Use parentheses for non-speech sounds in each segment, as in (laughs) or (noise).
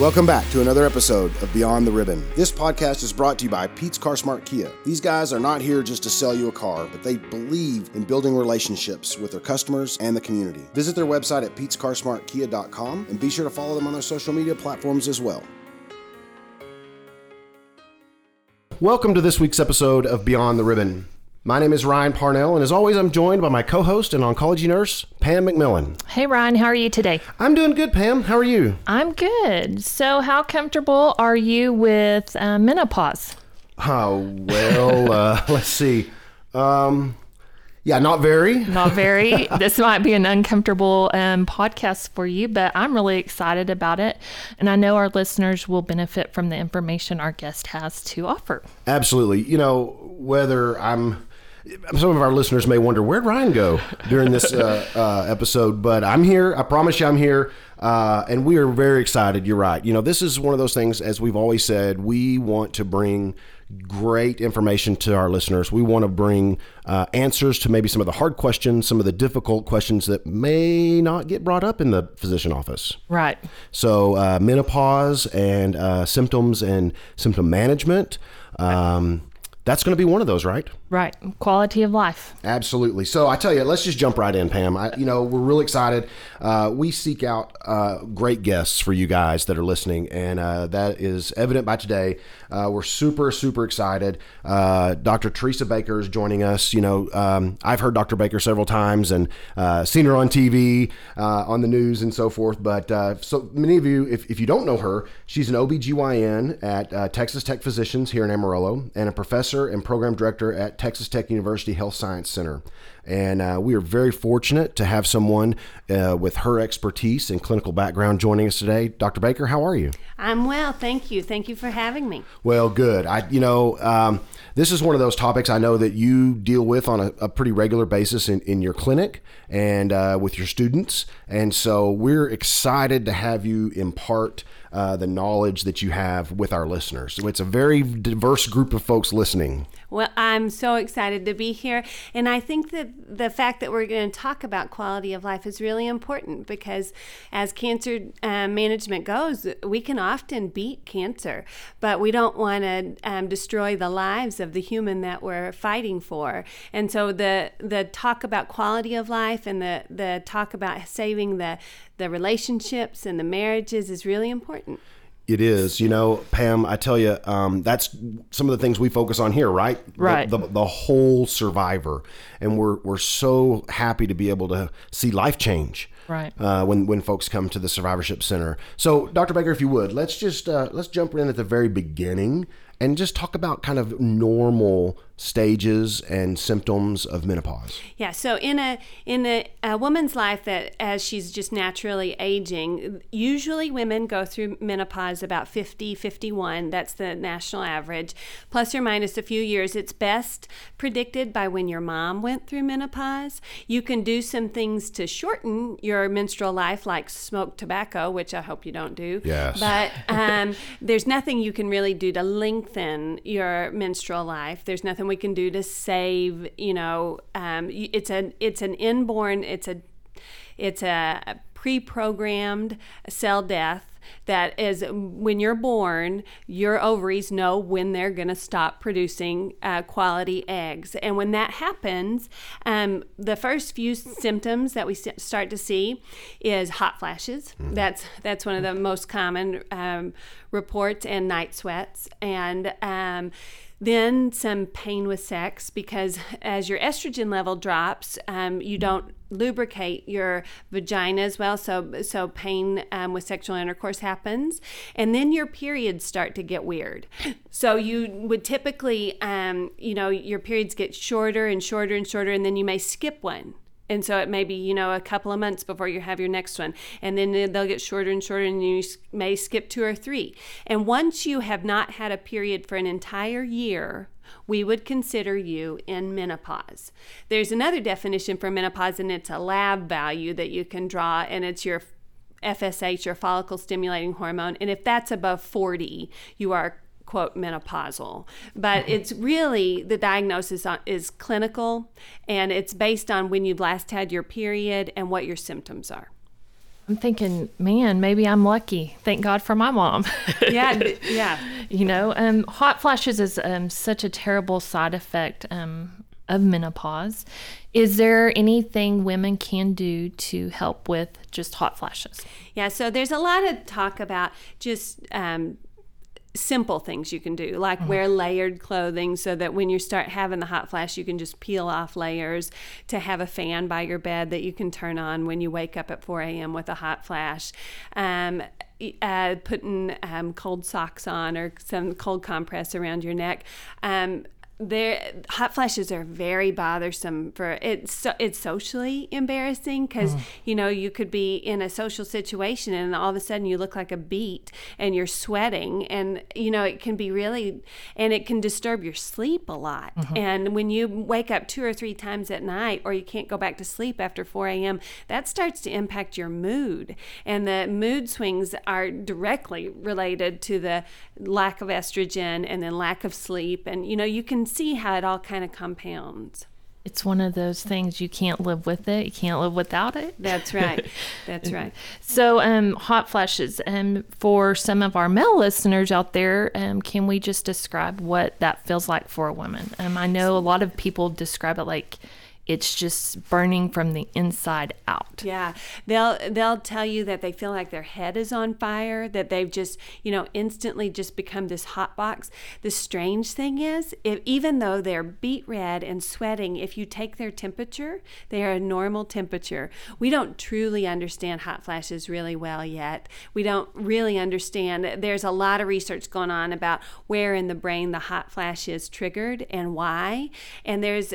Welcome back to another episode of Beyond the Ribbon. This podcast is brought to you by Pete's Car Smart Kia. These guys are not here just to sell you a car, but they believe in building relationships with their customers and the community. Visit their website at petescarsmartkia.com and be sure to follow them on their social media platforms as well. Welcome to this week's episode of Beyond the Ribbon. My name is Ryan Parnell, and as always, I'm joined by my co host and oncology nurse, Pam McMillan. Hey, Ryan, how are you today? I'm doing good, Pam. How are you? I'm good. So, how comfortable are you with uh, menopause? Oh, well, uh, (laughs) let's see. Um, yeah, not very. (laughs) Not very. this might be an uncomfortable um, podcast for you, but I'm really excited about it. And I know our listeners will benefit from the information our guest has to offer. Absolutely. You know, whether I'm some of our listeners may wonder where'd Ryan go during this uh, uh, episode, but I'm here. I promise you, I'm here, uh, and we are very excited. You're right. You know, this is one of those things, as we've always said, we want to bring great information to our listeners. We want to bring uh, answers to maybe some of the hard questions, some of the difficult questions that may not get brought up in the physician office. Right. So, uh, menopause and uh, symptoms and symptom management. Um, that's going to be one of those, right? Right. Quality of life. Absolutely. So I tell you, let's just jump right in, Pam. I, you know, we're really excited. Uh, we seek out uh, great guests for you guys that are listening, and uh, that is evident by today. Uh, we're super, super excited. Uh, Dr. Teresa Baker is joining us. You know, um, I've heard Dr. Baker several times and uh, seen her on TV, on the news, and so forth. But so many of you, if, if you don't know her, she's an OBGYN at Texas Tech Physicians here in Amarillo and a professor and program director at Texas Tech University Health Science Center. And uh, we are very fortunate to have someone uh, with her expertise and clinical background joining us today. Dr. Baker, how are you? I'm well, thank you. Thank you for having me. Well, good. I, you know, um, this is one of those topics I know that you deal with on a, a pretty regular basis in, in your clinic and uh, with your students. And so we're excited to have you impart uh, the knowledge that you have with our listeners. So it's a very diverse group of folks listening. Well, I'm so excited to be here. And I think that the fact that we're going to talk about quality of life is really important because as cancer uh, management goes, we can often beat cancer, but we don't want to um, destroy the lives of the human that we're fighting for. And so the, the talk about quality of life and the, the talk about saving the, the relationships and the marriages is really important. It is, you know, Pam. I tell you, um, that's some of the things we focus on here, right? Right. The, the, the, whole survivor, and we're we're so happy to be able to see life change. Right. Uh, when when folks come to the survivorship center. So, Dr. Baker, if you would, let's just uh, let's jump in at the very beginning and just talk about kind of normal stages and symptoms of menopause. Yeah, so in a in a, a, woman's life that as she's just naturally aging, usually women go through menopause about 50, 51, that's the national average, plus or minus a few years. It's best predicted by when your mom went through menopause. You can do some things to shorten your menstrual life like smoke tobacco, which I hope you don't do. Yes. But um, there's nothing you can really do to lengthen your menstrual life. There's nothing we can do to save you know um, it's a it's an inborn it's a it's a pre-programmed cell death that is when you're born your ovaries know when they're going to stop producing uh, quality eggs. And when that happens um, the first few symptoms that we start to see is hot flashes. Mm-hmm. that's that's one of the most common um, reports and night sweats. And um, then some pain with sex because as your estrogen level drops, um, you don't lubricate your vagina as well. So so pain um, with sexual intercourse happens, and then your periods start to get weird. So you would typically, um, you know, your periods get shorter and shorter and shorter, and then you may skip one and so it may be you know a couple of months before you have your next one and then they'll get shorter and shorter and you may skip two or three and once you have not had a period for an entire year we would consider you in menopause. There's another definition for menopause, and it's a lab value that you can draw, and it's your FSH, your follicle stimulating hormone. And if that's above 40, you are quote menopausal but mm-hmm. it's really the diagnosis is clinical and it's based on when you've last had your period and what your symptoms are I'm thinking, man, maybe I'm lucky. Thank God for my mom. (laughs) Yeah, (laughs) yeah. you know, um, hot flashes is um, such a terrible side effect um, of menopause. Is there anything women can do to help with just hot flashes? Yeah, so there's a lot of talk about just um, simple things you can do, like wear layered clothing so that when you start having the hot flash, you can just peel off layers, to have a fan by your bed that you can turn on when you wake up at 4 a.m. with a hot flash. Um, uh, putting um, cold socks on or some cold compress around your neck. Um, there hot flashes are very bothersome for it's so, it's socially embarrassing because mm. you know you could be in a social situation and all of a sudden you look like a beet and you're sweating and you know it can be really and it can disturb your sleep a lot. Mm-hmm. And when you wake up two or three times at night or you can't go back to sleep after 4 a.m that starts to impact your mood. And the mood swings are directly related to the lack of estrogen and then lack of sleep. And you know you can see how it all kind of compounds It's one of those things you can't live with it, you can't live without it. that's (laughs) right that's right So, um, hot flashes. Um, for some of our male listeners out there, um, can we just describe what that feels like for a woman? Um, I know a lot of people describe it like it's just burning from the inside out. Yeah, they'll they'll tell you that they feel like their head is on fire, that they've just you know instantly just become this hot box. The strange thing is, if even though they're beet red and sweating, if you take their temperature, they are a normal temperature. We don't truly understand hot flashes really well yet. We don't really understand. There's a lot of research going on about where in the brain the hot flash is triggered and why. And there's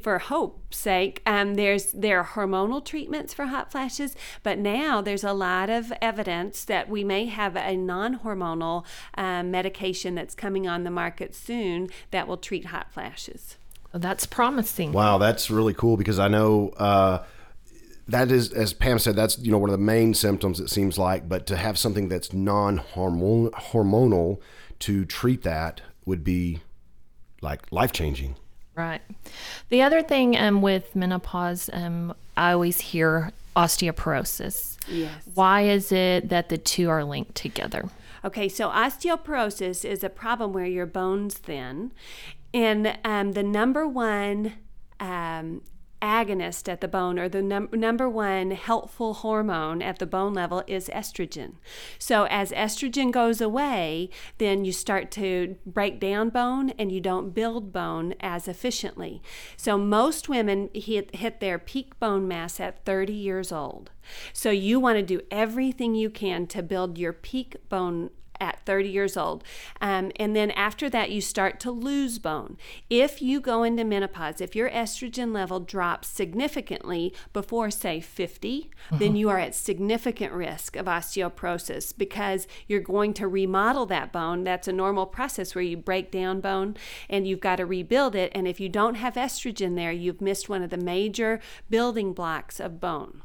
for hope sake, um, there's there are hormonal treatments for hot flashes, but now there's a lot of evidence that we may have a non-hormonal um, medication that's coming on the market soon that will treat hot flashes. Well, that's promising. Wow, that's really cool because I know uh, that is, as Pam said, that's you know one of the main symptoms it seems like. But to have something that's non-hormonal to treat that would be like life changing. Right. The other thing um, with menopause, um, I always hear osteoporosis. Yes. Why is it that the two are linked together? Okay, so osteoporosis is a problem where your bones thin, and um, the number one um, agonist at the bone, or the num- number one helpful hormone at the bone level, is estrogen. So as estrogen goes away, then you start to break down bone, and you don't build bone as efficiently. So most women hit hit their peak bone mass at 30 years old. So you want to do everything you can to build your peak bone at 30 years old. Um, and then after that, you start to lose bone. If you go into menopause, if your estrogen level drops significantly before, say, 50, then you are at significant risk of osteoporosis because you're going to remodel that bone. That's a normal process where you break down bone and you've got to rebuild it. And if you don't have estrogen there, you've missed one of the major building blocks of bone.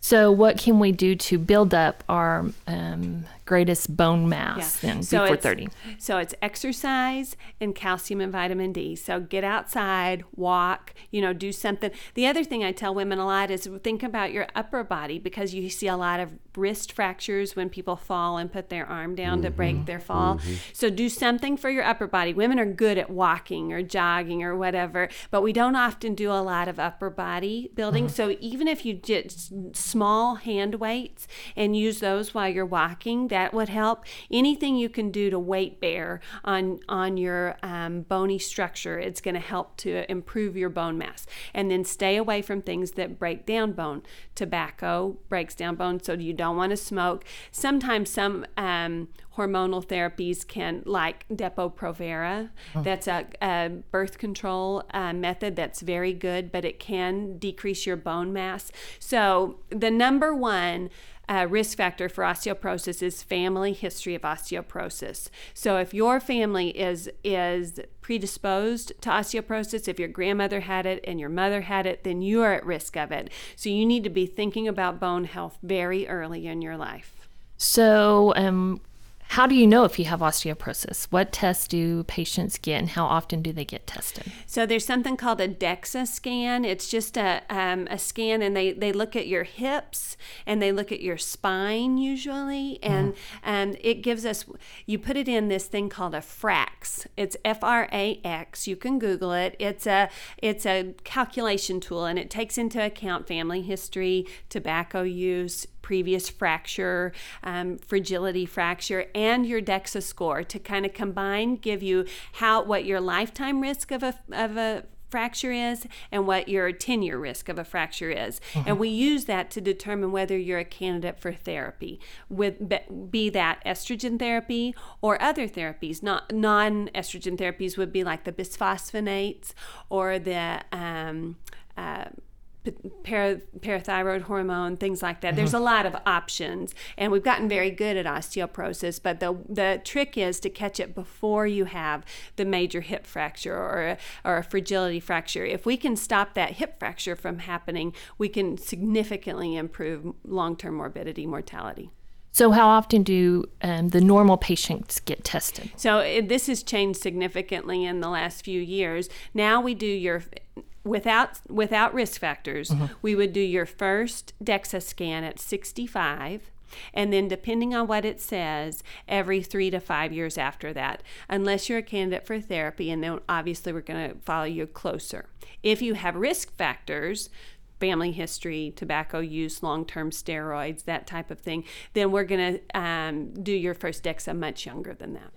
So, what can we do to build up our um, greatest bone mass then So before it's- 30? So it's exercise and calcium and vitamin D. So get outside, walk, you know, do something. The other thing I tell women a lot is think about your upper body because you see a lot of wrist fractures when people fall and put their arm down to break mm-hmm. their fall. Mm-hmm. So do something for your upper body. Women are good at walking or jogging or whatever, but we don't often do a lot of upper body building. Uh-huh. So even if you did small hand weights and use those while you're walking, that would help. Anything you can do to weight bear on on your um, bony structure, it's going to help to improve your bone mass. And then stay away from things that break down bone. Tobacco breaks down bone, so you don't want to smoke. Sometimes some um, hormonal therapies can, like Depo-Provera, that's a, a birth control uh, method that's very good, but it can decrease your bone mass. So the number one uh, risk factor for osteoporosis is family history of osteoporosis. So if your family is is predisposed to osteoporosis, if your grandmother had it and your mother had it, then you are at risk of it. So you need to be thinking about bone health very early in your life. So, um, how do you know if you have osteoporosis? What tests do patients get, and how often do they get tested? So there's something called a DEXA scan. It's just a, um, a scan, and they, they look at your hips and they look at your spine usually, and and it gives us. You put it in this thing called a FRAX. It's F R A X. You can Google it. It's a it's a calculation tool, and it takes into account family history, tobacco use, previous fracture, um, fragility fracture, and your DEXA score to kind of combine, give you how what your lifetime risk of a of a fracture is and what your 10 year risk of a fracture is. And we use that to determine whether you're a candidate for therapy, with be- that estrogen therapy or other therapies. Not non estrogen therapies would be like the bisphosphonates or the um, uh, para, parathyroid hormone, things like that. There's a lot of options, and we've gotten very good at osteoporosis. But the the trick is to catch it before you have the major hip fracture or a, or a fragility fracture. If we can stop that hip fracture from happening, we can significantly improve long term morbidity, mortality. So, how often do um, the normal patients get tested? So it, this has changed significantly in the last few years. Now we do your without without risk factors. We would do your first DEXA scan at 65. And then, depending on what it says, every three to five years after that, unless you're a candidate for therapy, and then obviously we're going to follow you closer. If you have risk factors, family history, tobacco use, long term steroids, that type of thing, then we're going to um, do your first DEXA much younger than that.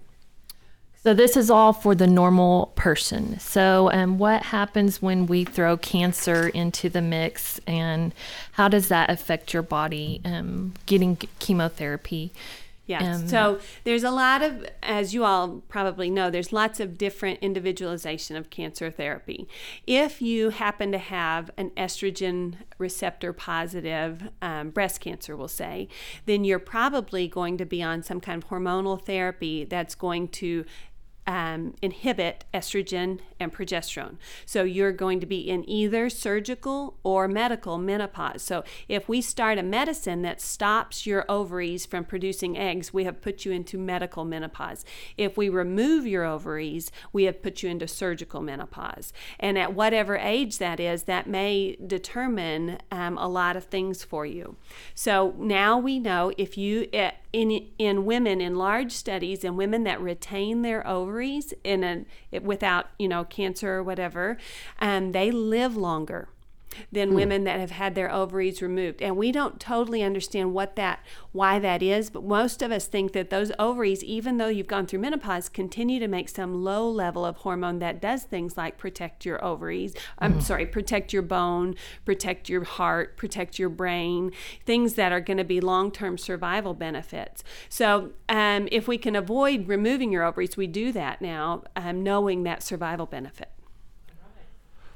So, this is all for the normal person. So, um, what happens when we throw cancer into the mix, and how does that affect your body um, getting chemotherapy? Yeah. Um, so there's a lot of, as you all probably know, there's lots of different individualization of cancer therapy. If you happen to have an estrogen receptor positive um, breast cancer, we'll say, then you're probably going to be on some kind of hormonal therapy that's going to um, inhibit estrogen and progesterone. So you're going to be in either surgical or medical menopause. So if we start a medicine that stops your ovaries from producing eggs, we have put you into medical menopause. If we remove your ovaries, we have put you into surgical menopause. And at whatever age that is, that may determine um, a lot of things for you. So now we know if you, eh, in, in women in large studies and women that retain their ovaries in a without you know cancer or whatever um, they live longer than women that have had their ovaries removed. And we don't totally understand what that why that is but most of us think that those ovaries even though you've gone through menopause continue to make some low level of hormone that does things like protect your ovaries i'm sorry protect your bone protect your heart protect your brain things that are going to be long-term survival benefits. So um, if we can avoid removing your ovaries we do that now um, knowing that survival benefit.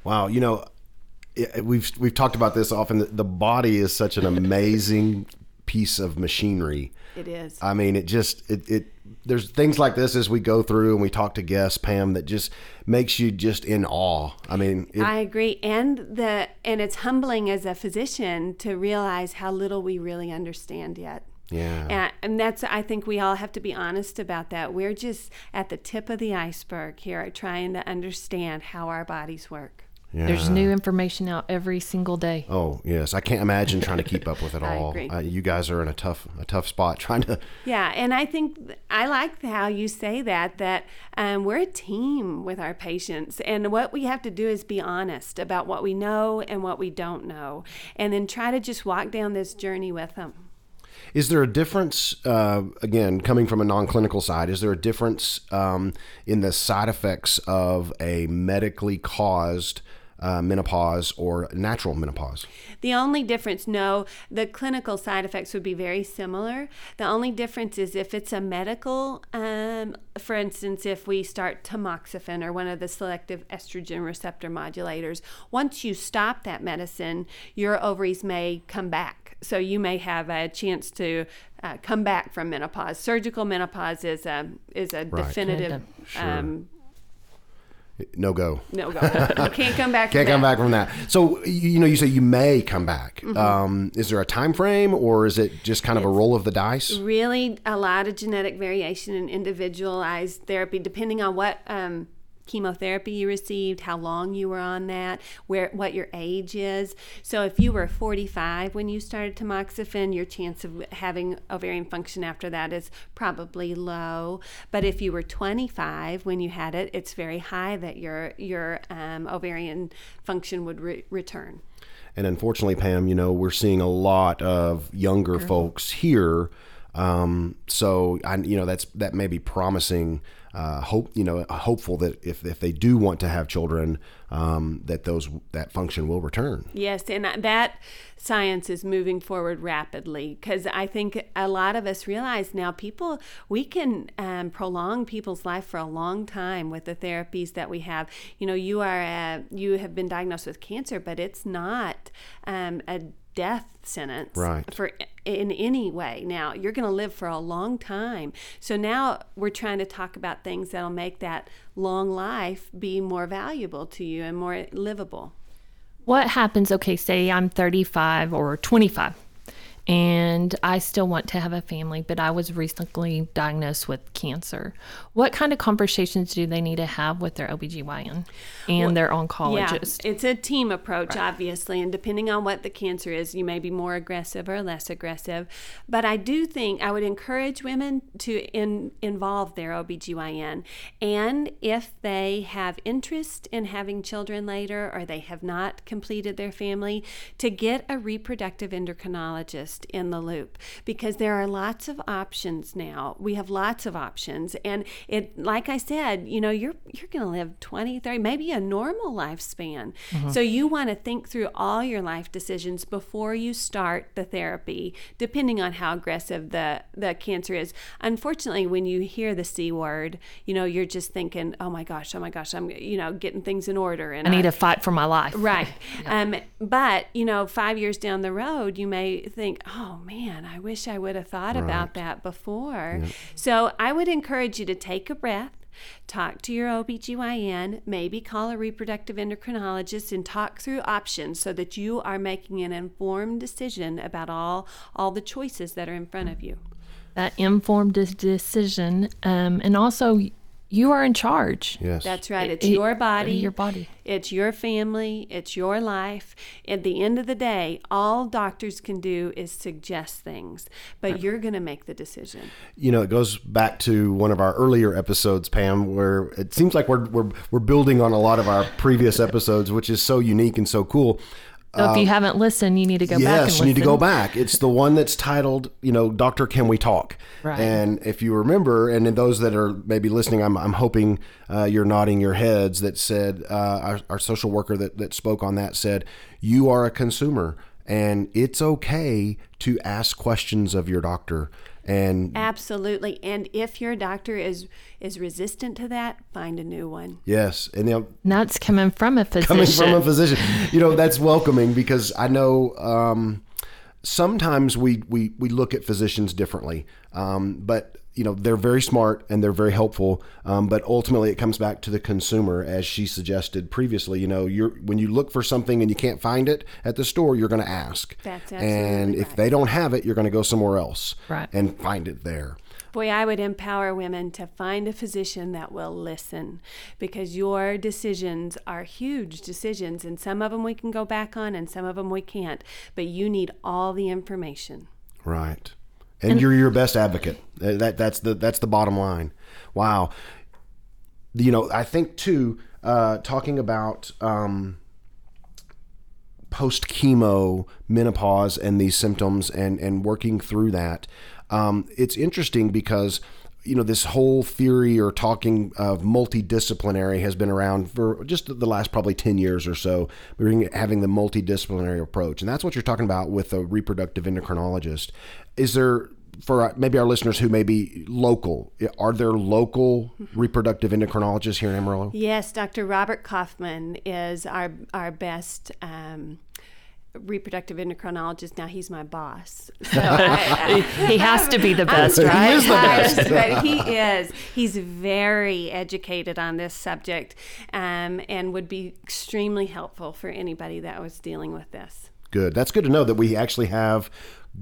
Wow, you know, we've we've talked about this often. The body is such an amazing (laughs) piece of machinery. it is I mean, it just it, it there's things like this as we go through and we talk to guests, Pam, that just makes you just in awe. I mean, it, I agree, and the and it's humbling as a physician to realize how little we really understand yet. yeah, And, and that's I think we all have to be honest about that. We're just at the tip of the iceberg here, trying to understand how our bodies work. Yeah. There's new information out every single day. Oh yes, I can't imagine trying to keep up with it (laughs) I all. agree. Uh, you guys are in a tough a tough spot trying to. Yeah, and I think I like how you say that that um, we're a team with our patients, and what we have to do is be honest about what we know and what we don't know, and then try to just walk down this journey with them. Is there a difference, uh, again, coming from a non clinical side, is there a difference um, in the side effects of a medically caused uh, menopause or natural menopause? The only difference, no, the clinical side effects would be very similar. The only difference is if it's a medical, um, for instance, if we start tamoxifen or one of the selective estrogen receptor modulators, once you stop that medicine, your ovaries may come back. So you may have a chance to uh, come back from menopause. Surgical menopause is a is a definitive Definitive. Sure. um, no go. No go. can't come back. (laughs) Can't from come that. back from that. So you know, you say you may come back. Mm-hmm. Um, is there a time frame, or is it just kind of a roll of the dice? Really, a lot of genetic variation and individualized therapy, depending on what um, chemotherapy you received, how long you were on that, where what your age is. So, if you were 45 when you started tamoxifen, your chance of having ovarian function after that is probably low. But if you were 25 when you had it, it's very high that your your um, ovarian function would re- return. And unfortunately, Pam, you know, we're seeing a lot of younger folks here. Um, so I, you know, that's that may be promising. Uh, hope you know, hopeful that if, if they do want to have children, um, that those that function will return. Yes, and that science is moving forward rapidly because I think a lot of us realize now people we can um, prolong people's life for a long time with the therapies that we have. You know, you are uh, you have been diagnosed with cancer, but it's not um, a death sentence Right. for in any way. Now you're going to live for a long time. So now we're trying to talk about things that'll make that long life be more valuable to you and more livable. What happens? Okay, say I'm 35 or 25 and I still want to have a family, but I was recently diagnosed with cancer. What kind of conversations do they need to have with their OBGYN and their oncologist? Yeah, it's a team approach, obviously, and depending on what the cancer is, you may be more aggressive or less aggressive. But I do think I would encourage women to in, involve their OBGYN. And if they have interest in having children later or they have not completed their family, to get a reproductive endocrinologist in the loop because there are lots of options now. We have lots of options. And it like I said, you know, you're you're going to live 20, 30, maybe a normal lifespan. So you want to think through all your life decisions before you start the therapy, depending on how aggressive the the cancer is. Unfortunately, when you hear the C word, you know, you're just thinking, "Oh my gosh, oh my gosh, I'm, you know, getting things in order and I need to fight for my life. Right. (laughs) Um, but, you know, five years down the road, you may think, oh man, I wish I would have thought about that before. So I would encourage you to take a breath. Talk to your OBGYN, maybe call a reproductive endocrinologist and talk through options so that you are making an informed decision about all all the choices that are in front of you. That informed decision. Um, and also, you are in charge. Yes. That's right. It's It- your body. Your body. It's your family, it's your life. At the end of the day, all doctors can do is suggest things, but you're going to make the decision. you know, it goes back to one of our earlier episodes, Pam, where it seems like we're we're we're building on a lot of our previous episodes, which is so unique and so cool. So if you haven't listened, you need to go back Um, Yes, you need to go back. It's the one that's titled, you know, Doctor, Can We Talk? Right. And if you remember, and in those that are maybe listening, I'm, I'm hoping uh, you're nodding your heads that said, uh, our, our social worker that, that spoke on that said, you are a consumer and it's okay to ask questions of your doctor. And Absolutely. And if your doctor is is resistant to that, find a new one. yes, and they'll And that's coming from a physician. coming from a physician. You know, that's welcoming because I know um, sometimes we, we, we look at physicians differently, um, but you know they're very smart and they're very helpful. Um, but ultimately, it comes back to the consumer, as she suggested previously. You know, you're when you look for something and you can't find it at the store, you're going to ask. That's and absolutely if right. they don't have it, you're going to go somewhere else Right. and find it there. Boy, I would empower women to find a physician that will listen because your decisions are huge decisions, and some of them we can go back on and some of them we can't. But you need all the information. Right. And, you're your best advocate. That that's the that's the bottom line. Wow. You know, I think too, uh, talking about um, post chemo menopause and these symptoms and and working through that. Um, it's interesting because you know this whole theory or talking of multidisciplinary has been around for just the last probably 10 years or so we're having the multidisciplinary approach and that's what you're talking about with a reproductive endocrinologist is there for maybe our listeners who may be local are there local reproductive endocrinologists here in amarillo Yes, Dr. Robert Kauffman is our our best um, reproductive endocrinologist. Now he's my boss. (laughs) So I, he has to be the best, He right? is the best. but he is. He's very educated on this subject um, and would be extremely helpful for anybody that was dealing with this. Good. That's good to know that we actually have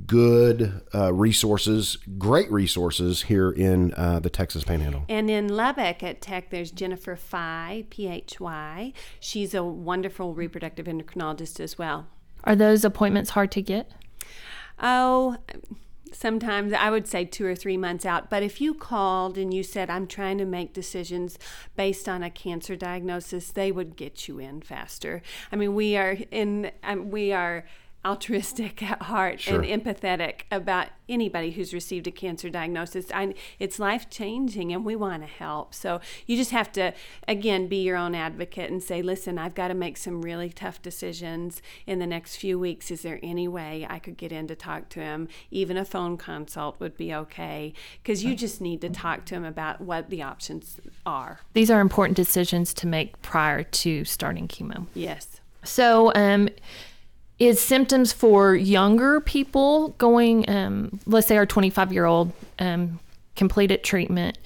good uh, resources, great resources here in uh, the Texas Panhandle. And in Lubbock at Tech, there's Jennifer Phy, P H Y. She's a wonderful reproductive endocrinologist as well. Are those appointments hard to get? Oh, sometimes I would say two or three months out. But if you called and you said, I'm trying to make decisions based on a cancer diagnosis, they would get you in faster. I mean, we are in, um, we are altruistic at heart Sure. and empathetic about anybody who's received a cancer diagnosis. I, it's life changing and we want to help. So you just have to, again, be your own advocate and say, listen, I've got to make some really tough decisions in the next few weeks. Is there any way I could get in to talk to him? Even a phone consult would be okay because you just need to talk to him about what the options are. These are important decisions to make prior to starting chemo. Yes. So, um, is symptoms for younger people going, um, let's say our 25 year old um, completed treatment,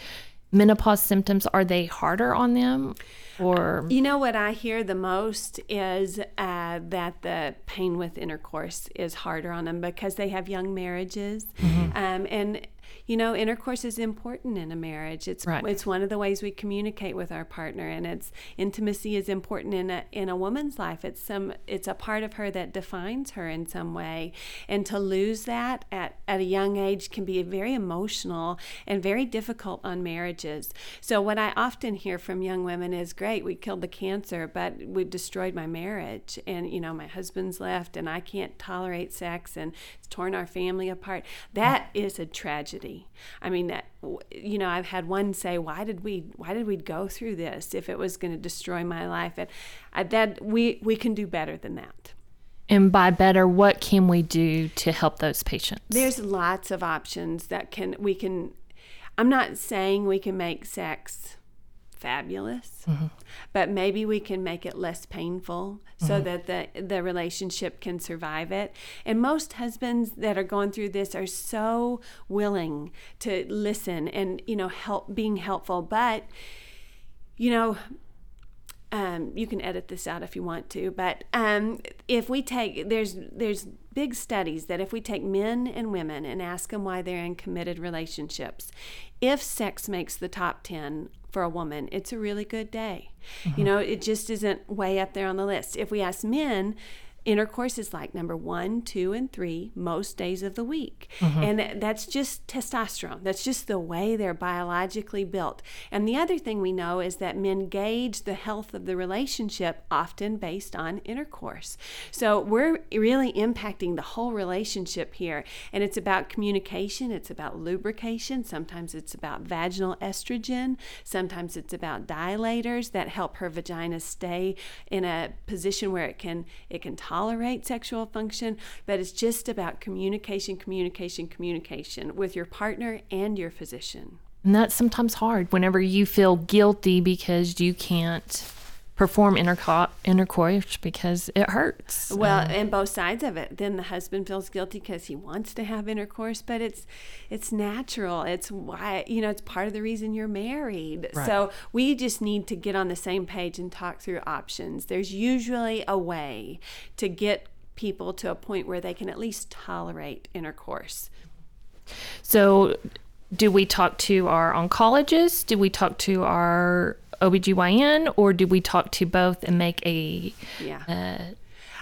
menopause symptoms, are they harder on them? Or You know what I hear the most is uh, that the pain with intercourse is harder on them because they have young marriages, um, and you know intercourse is important in a marriage. It's Right. it's one of the ways we communicate with our partner, and it's intimacy is important in a in a woman's life. It's some it's a part of her that defines her in some way, and to lose that at at a young age can be very emotional and very difficult on marriages. So what I often hear from young women is, "Great, we killed the cancer, but we've destroyed my marriage, and you know my husband's left, and I can't tolerate sex, and it's torn our family apart." That is a tragedy. I mean, that you know, I've had one say, "Why did we? Why did we go through this if it was going to destroy my life?" And I, that we we can do better than that. and by better, what can we do to help those patients? There's lots of options that can we can. I'm not saying we can make sex fabulous, but maybe we can make it less painful so that the the relationship can survive it. And most husbands that are going through this are so willing to listen and you know help being helpful, but you know um, you can edit this out if you want to, but um, if we take there's there's big studies that if we take men and women and ask them why they're in committed relationships, if sex makes the top ten for a woman, it's a really good day. You mm-hmm. know, it just isn't way up there on the list. If we ask men, intercourse is like number one, two, and three most days of the week. Mm-hmm. And that's just testosterone. That's just the way they're biologically built. And the other thing we know is that men gauge the health of the relationship often based on intercourse. So we're really impacting the whole relationship here. And it's about communication, it's about lubrication, sometimes it's about vaginal estrogen, sometimes it's about dilators that help her vagina stay in a position where it can it can tolerate sexual function, but it's just about communication, communication, communication with your partner and your physician. And that's sometimes hard whenever you feel guilty because you can't perform interco- intercourse because it hurts. Well, and both sides of it. Then the husband feels guilty because he wants to have intercourse, but it's it's natural. It's why you know it's part of the reason you're married. So we just need to get on the same page and talk through options. There's usually a way to get people to a point where they can at least tolerate intercourse. So, do we talk to our oncologist? Do we talk to our OBGYN? Or do we talk to both and make a. Yeah. Uh,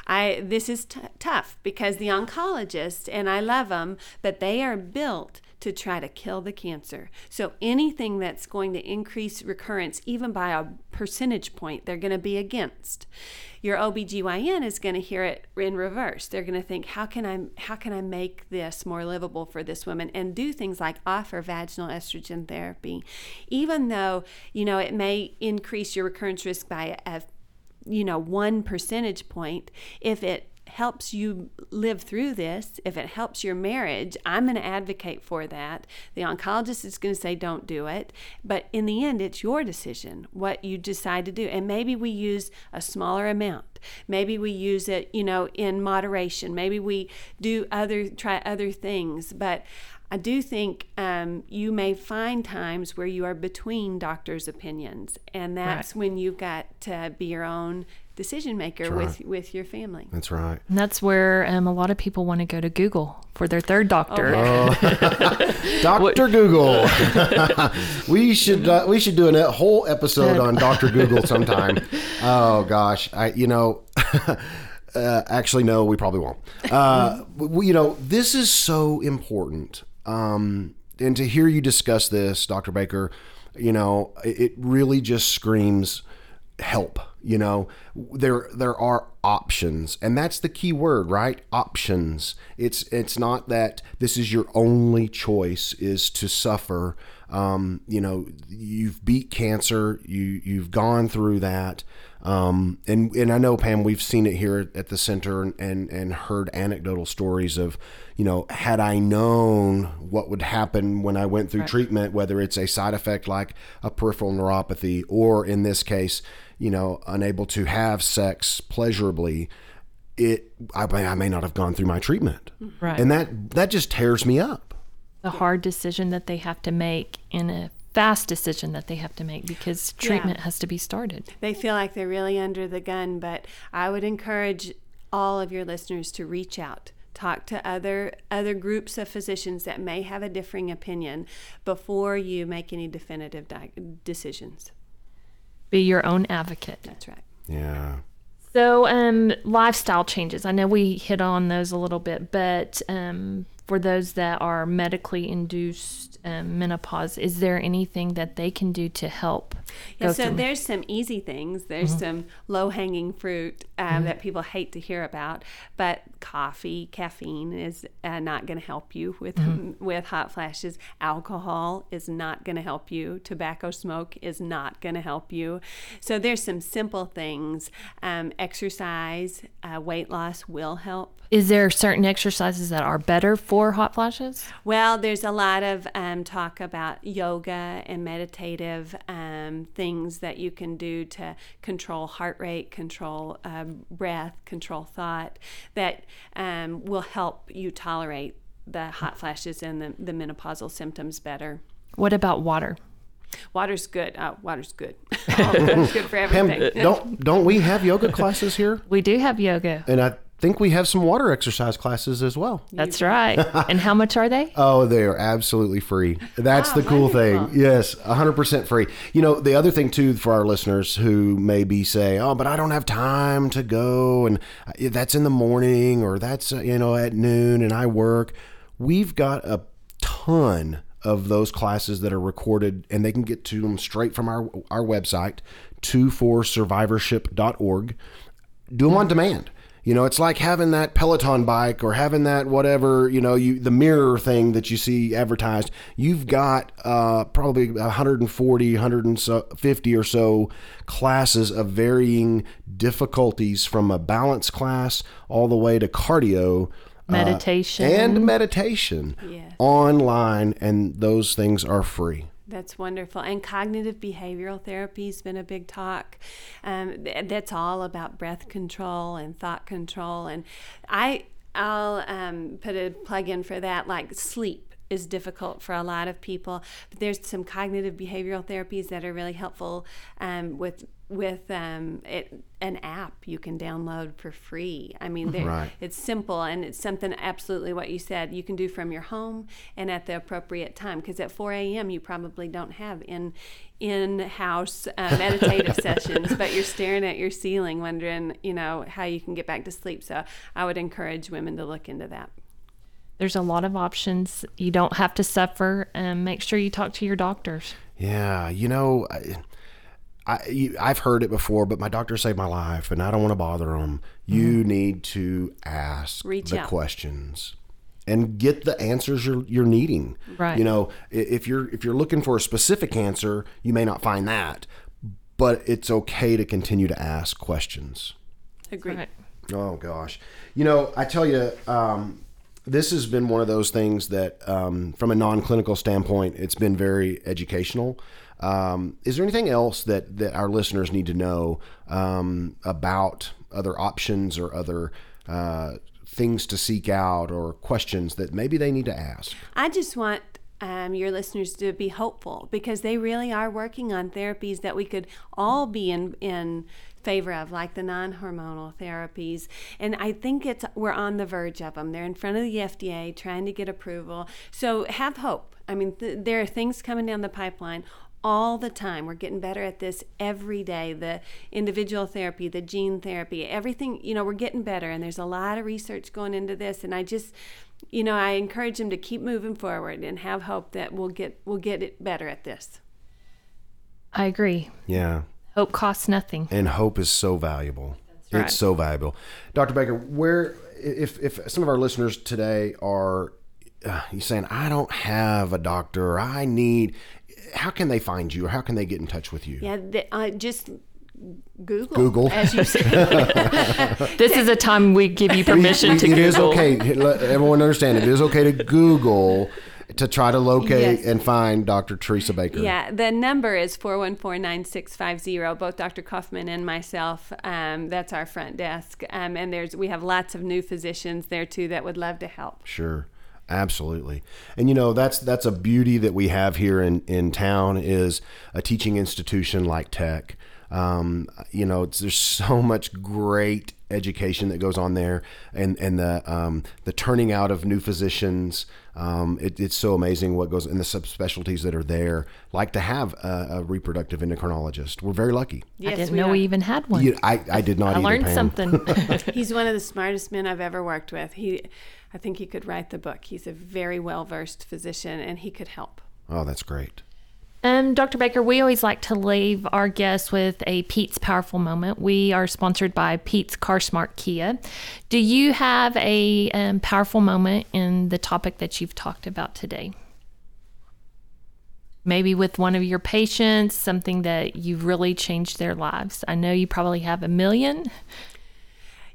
I this is t- tough because the oncologists and I love them, but they are built to try to kill the cancer. So anything that's going to increase recurrence even by a percentage point, they're going to be against. Your OBGYN is going to hear it in reverse. They're going to think, how can I how can I make this more livable for this woman and do things like offer vaginal estrogen therapy. Even though, you know, it may increase your recurrence risk by a you know, one percentage point, if it helps you live through this, if it helps your marriage, I'm going to advocate for that. The oncologist is going to say don't do it, but in the end it's your decision what you decide to do. And maybe we use a smaller amount. Maybe we use it, you know, in moderation. Maybe we do other try other things, but I do think um, you may find times where you are between doctors' opinions, and that's Right. when you've got to be your own decision maker with with your family. That's right. And that's where um, a lot of people want to go to Google for their third doctor. Oh, (laughs) Doctor Google. (laughs) we should uh, we should do a whole episode on Doctor Google sometime. (laughs) Oh gosh, I you know. Uh, actually, no, we probably won't. Uh, we, you know, this is so important. Um, and to hear you discuss this, Dr. Baker, you know, it, it really just screams help. You know, there there are options, and that's the key word, right? Options. It's it's not that this is your only choice is to suffer. Um, you know, you've beat cancer. You you've gone through that. Um, and and I know Pam, we've seen it here at the center and, and and heard anecdotal stories of, you know, had I known what would happen when I went through treatment, whether it's a side effect like a peripheral neuropathy, or in this case, you know, unable to have sex pleasurably, it I may, I may not have gone through my treatment, Right. and that that just tears me up. the hard decision that they have to make and a fast decision that they have to make because treatment has to be started. they feel like they're really under the gun, but I would encourage all of your listeners to reach out. Talk to other other groups of physicians that may have a differing opinion before you make any definitive di- decisions. Be your own advocate. That's right. Yeah. So, um, lifestyle changes. I know we hit on those a little bit, but um, for those that are medically induced um, menopause, is there anything that they can do to help? Yeah, so through? there's some easy things. There's some low hanging fruit um, that people hate to hear about, but coffee, caffeine is uh, not going to help you with with hot flashes. Alcohol is not going to help you. Tobacco smoke is not going to help you. So there's some simple things. Um, exercise, uh, weight loss will help. Is there certain exercises that are better for hot flashes? Well, there's a lot of um, talk about yoga and meditative um, things that you can do to control heart rate, control um, breath, control thought that um, will help you tolerate the hot flashes and the, the menopausal symptoms better. What about water? Water's good. Oh, water's good. (laughs) (laughs) water's good for Pam, everything. don't don't we have yoga classes here? We do have yoga. And I think we have some water exercise classes as well. That's right. (laughs) and how much are they? Oh, they are absolutely free. That's the cool wonderful. thing. Yes, 100% free. You know, the other thing too for our listeners who maybe say, "Oh, but I don't have time to go and uh, that's in the morning or that's uh, you know at noon and I work." We've got a ton of those classes that are recorded and they can get to them straight from our our website 24survivorship.org. Do them on demand. You know, it's like having that Peloton bike or having that whatever, you know, you the mirror thing that you see advertised. You've got uh, probably 140, 150 or so classes of varying difficulties from a balance class all the way to cardio uh, Meditation. and meditation Yes. online and those things are free. That's wonderful. And cognitive behavioral therapy has been a big talk. Um, th- that's all about breath control and thought control. And I, I'll um, put a plug in for that, like sleep is difficult for a lot of people but there's some cognitive behavioral therapies that are really helpful um, with with um, it, an app you can download for free i mean Right. it's simple and it's something absolutely what you said you can do from your home and at the appropriate time because at 4 a.m you probably don't have in in-house uh, (laughs) meditative sessions but you're staring at your ceiling wondering you know how you can get back to sleep so i would encourage women to look into that There's a lot of options. You don't have to suffer. And make sure you talk to your doctors. Yeah, you know, I, I you, I've heard it before, but my doctor saved my life, and I don't want to bother them. You need to ask Reach the out. questions and get the answers you're you're needing. Right. You know, if you're if you're looking for a specific answer, you may not find that, but it's okay to continue to ask questions. agree Right. Oh gosh, you know, I tell you, um, this has been one of those things that, um, from a non-clinical standpoint, it's been very educational. Um, is there anything else that that our listeners need to know um, about other options or other uh, things to seek out or questions that maybe they need to ask? I just want um, your listeners to be hopeful because they really are working on therapies that we could all be in in favor of, like the non-hormonal therapies. And I think it's we're on the verge of them. They're in front of the FDA trying to get approval. So have hope. I mean, th- there are things coming down the pipeline all the time. We're getting better at this every day. The individual therapy, the gene therapy, everything, you know, we're getting better. And there's a lot of research going into this. And I just, you know, I encourage them to keep moving forward and have hope that we'll get we'll get it better at this. I agree. Yeah. Hope costs nothing. and hope is so valuable. right. It's so valuable. Dr. Baker, where if if some of our listeners today are uh, you saying I don't have a doctor, I need how can they find you or how can they get in touch with you? Yeah, the, uh, just Google. Google. as you said. (laughs) This is a time we give you permission to It Google. is okay. Let everyone understand it is okay to Google to try to locate Yes. and find Dr. Teresa Baker. Yeah, the number is 414-9650. Both Dr. Kauffman and myself, um, that's our front desk. Um, and there's we have lots of new physicians there too that would love to help. Sure. Absolutely. And you know, that's that's a beauty that we have here in, in town is a teaching institution like Tech. Um, you know, it's, there's so (laughs) much great education that goes on there and, and the, um, the turning out of new physicians. Um, it, it's so amazing what goes in the subspecialties that are there, like to have a, a reproductive endocrinologist. We're very lucky. I didn't know we even had one. You, I, I did not I either, learned Pam. something. (laughs) (laughs) He's one of the smartest men I've ever worked with. He, I think he could write the book. He's a very well versed physician, and he could help. Oh, that's great. Um, Dr. Baker, we always like to leave our guests with a Pete's Powerful Moment. We are sponsored by Pete's Car Smart Kia. Do you have a um, powerful moment in the topic that you've talked about today? Maybe with one of your patients, something that you've really changed their lives. I know you probably have a million.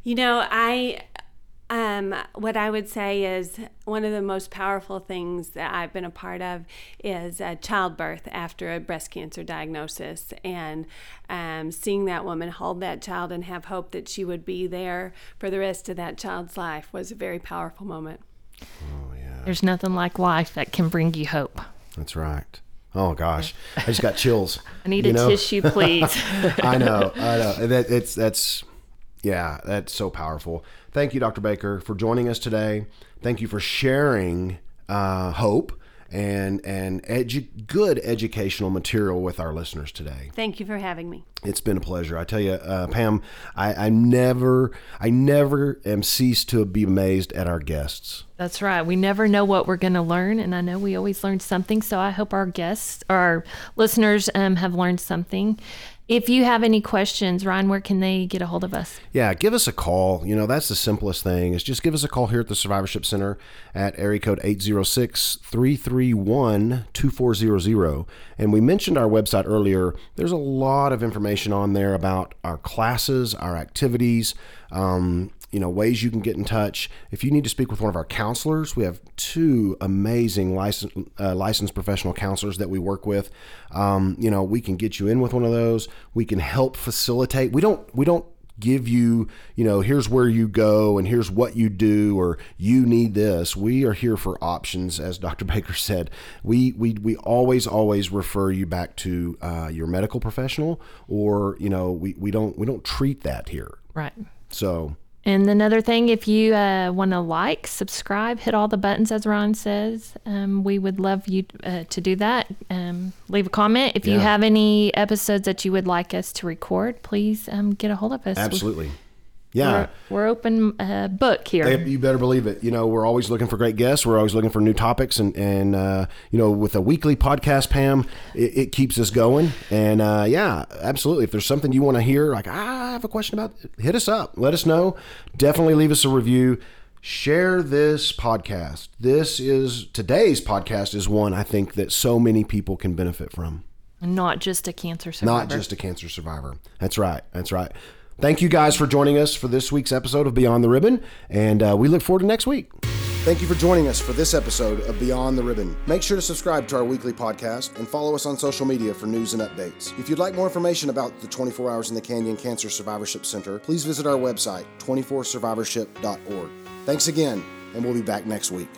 You know, I um, what I would say is one of the most powerful things that I've been a part of is uh, childbirth after a breast cancer diagnosis, and um, seeing that woman hold that child and have hope that she would be there for the rest of that child's life was a very powerful moment. Oh yeah. There's nothing like life that can bring you hope. That's right. Oh gosh, I just got chills. (laughs) I need You a know? tissue, please. (laughs) I know, I know. (laughs) That it's that's yeah, that's so powerful. Thank you, Dr. Baker, for joining us today. Thank you for sharing uh, hope and and edu- good educational material with our listeners today. Thank you for having me. It's been a pleasure. I tell you, uh, Pam, I, I never, I never am ceased to be amazed at our guests. That's right. We never know what we're going to learn, and I know we always learn something. So I hope our guests or our listeners um, have learned something. If you have any questions, Ryan, where can they get a hold of us? Yeah, give us a call. You know, that's the simplest thing is just give us a call here at the Survivorship Center at area code 806-331-2400. And we mentioned our website earlier. There's a lot of information on there about our classes, our activities, um, you know, ways you can get in touch. If you need to speak with one of our counselors, we have two amazing license, uh, licensed professional counselors that we work with. Um, you know, we can get you in with one of those. We can help facilitate. We don't, we don't give you, you know, here's where you go and here's what you do or you need this. We are here for options, as Dr. (laughs) Baker said. We we we always always refer you back to uh, your medical professional, or you know, we we don't we don't treat that here. Right. So And another thing, if you uh, want to like, subscribe, hit all the buttons, as Ron says, um, we would love you uh, to do that. Um, leave a comment. If you have any episodes that you would like us to record, please um, get a hold of us. absolutely, yeah. We're, we're open uh, book here. Hey, You better believe it. You know, we're always looking for great guests. We're always looking for new topics, and and uh, you know, with a weekly podcast, Pam, it, it keeps us going. And uh, yeah, absolutely. If there's something you want to hear, like "Ah, I have a question about, hit us up. Let us know. Definitely leave us a review. Share this podcast. This is today's podcast is one I think that so many people can benefit from. Not just a cancer survivor. Not just a cancer survivor. That's right. That's right. Thank you guys for joining us for this week's episode of Beyond the Ribbon, and uh, we look forward to next week. Thank you for joining us for this episode of Beyond the Ribbon. Make sure to subscribe to our weekly podcast and follow us on social media for news and updates. If you'd like more information about the 24 Hours in the Canyon Cancer Survivorship Center, please visit our website, 24survivorship.org. Thanks again, and we'll be back next week.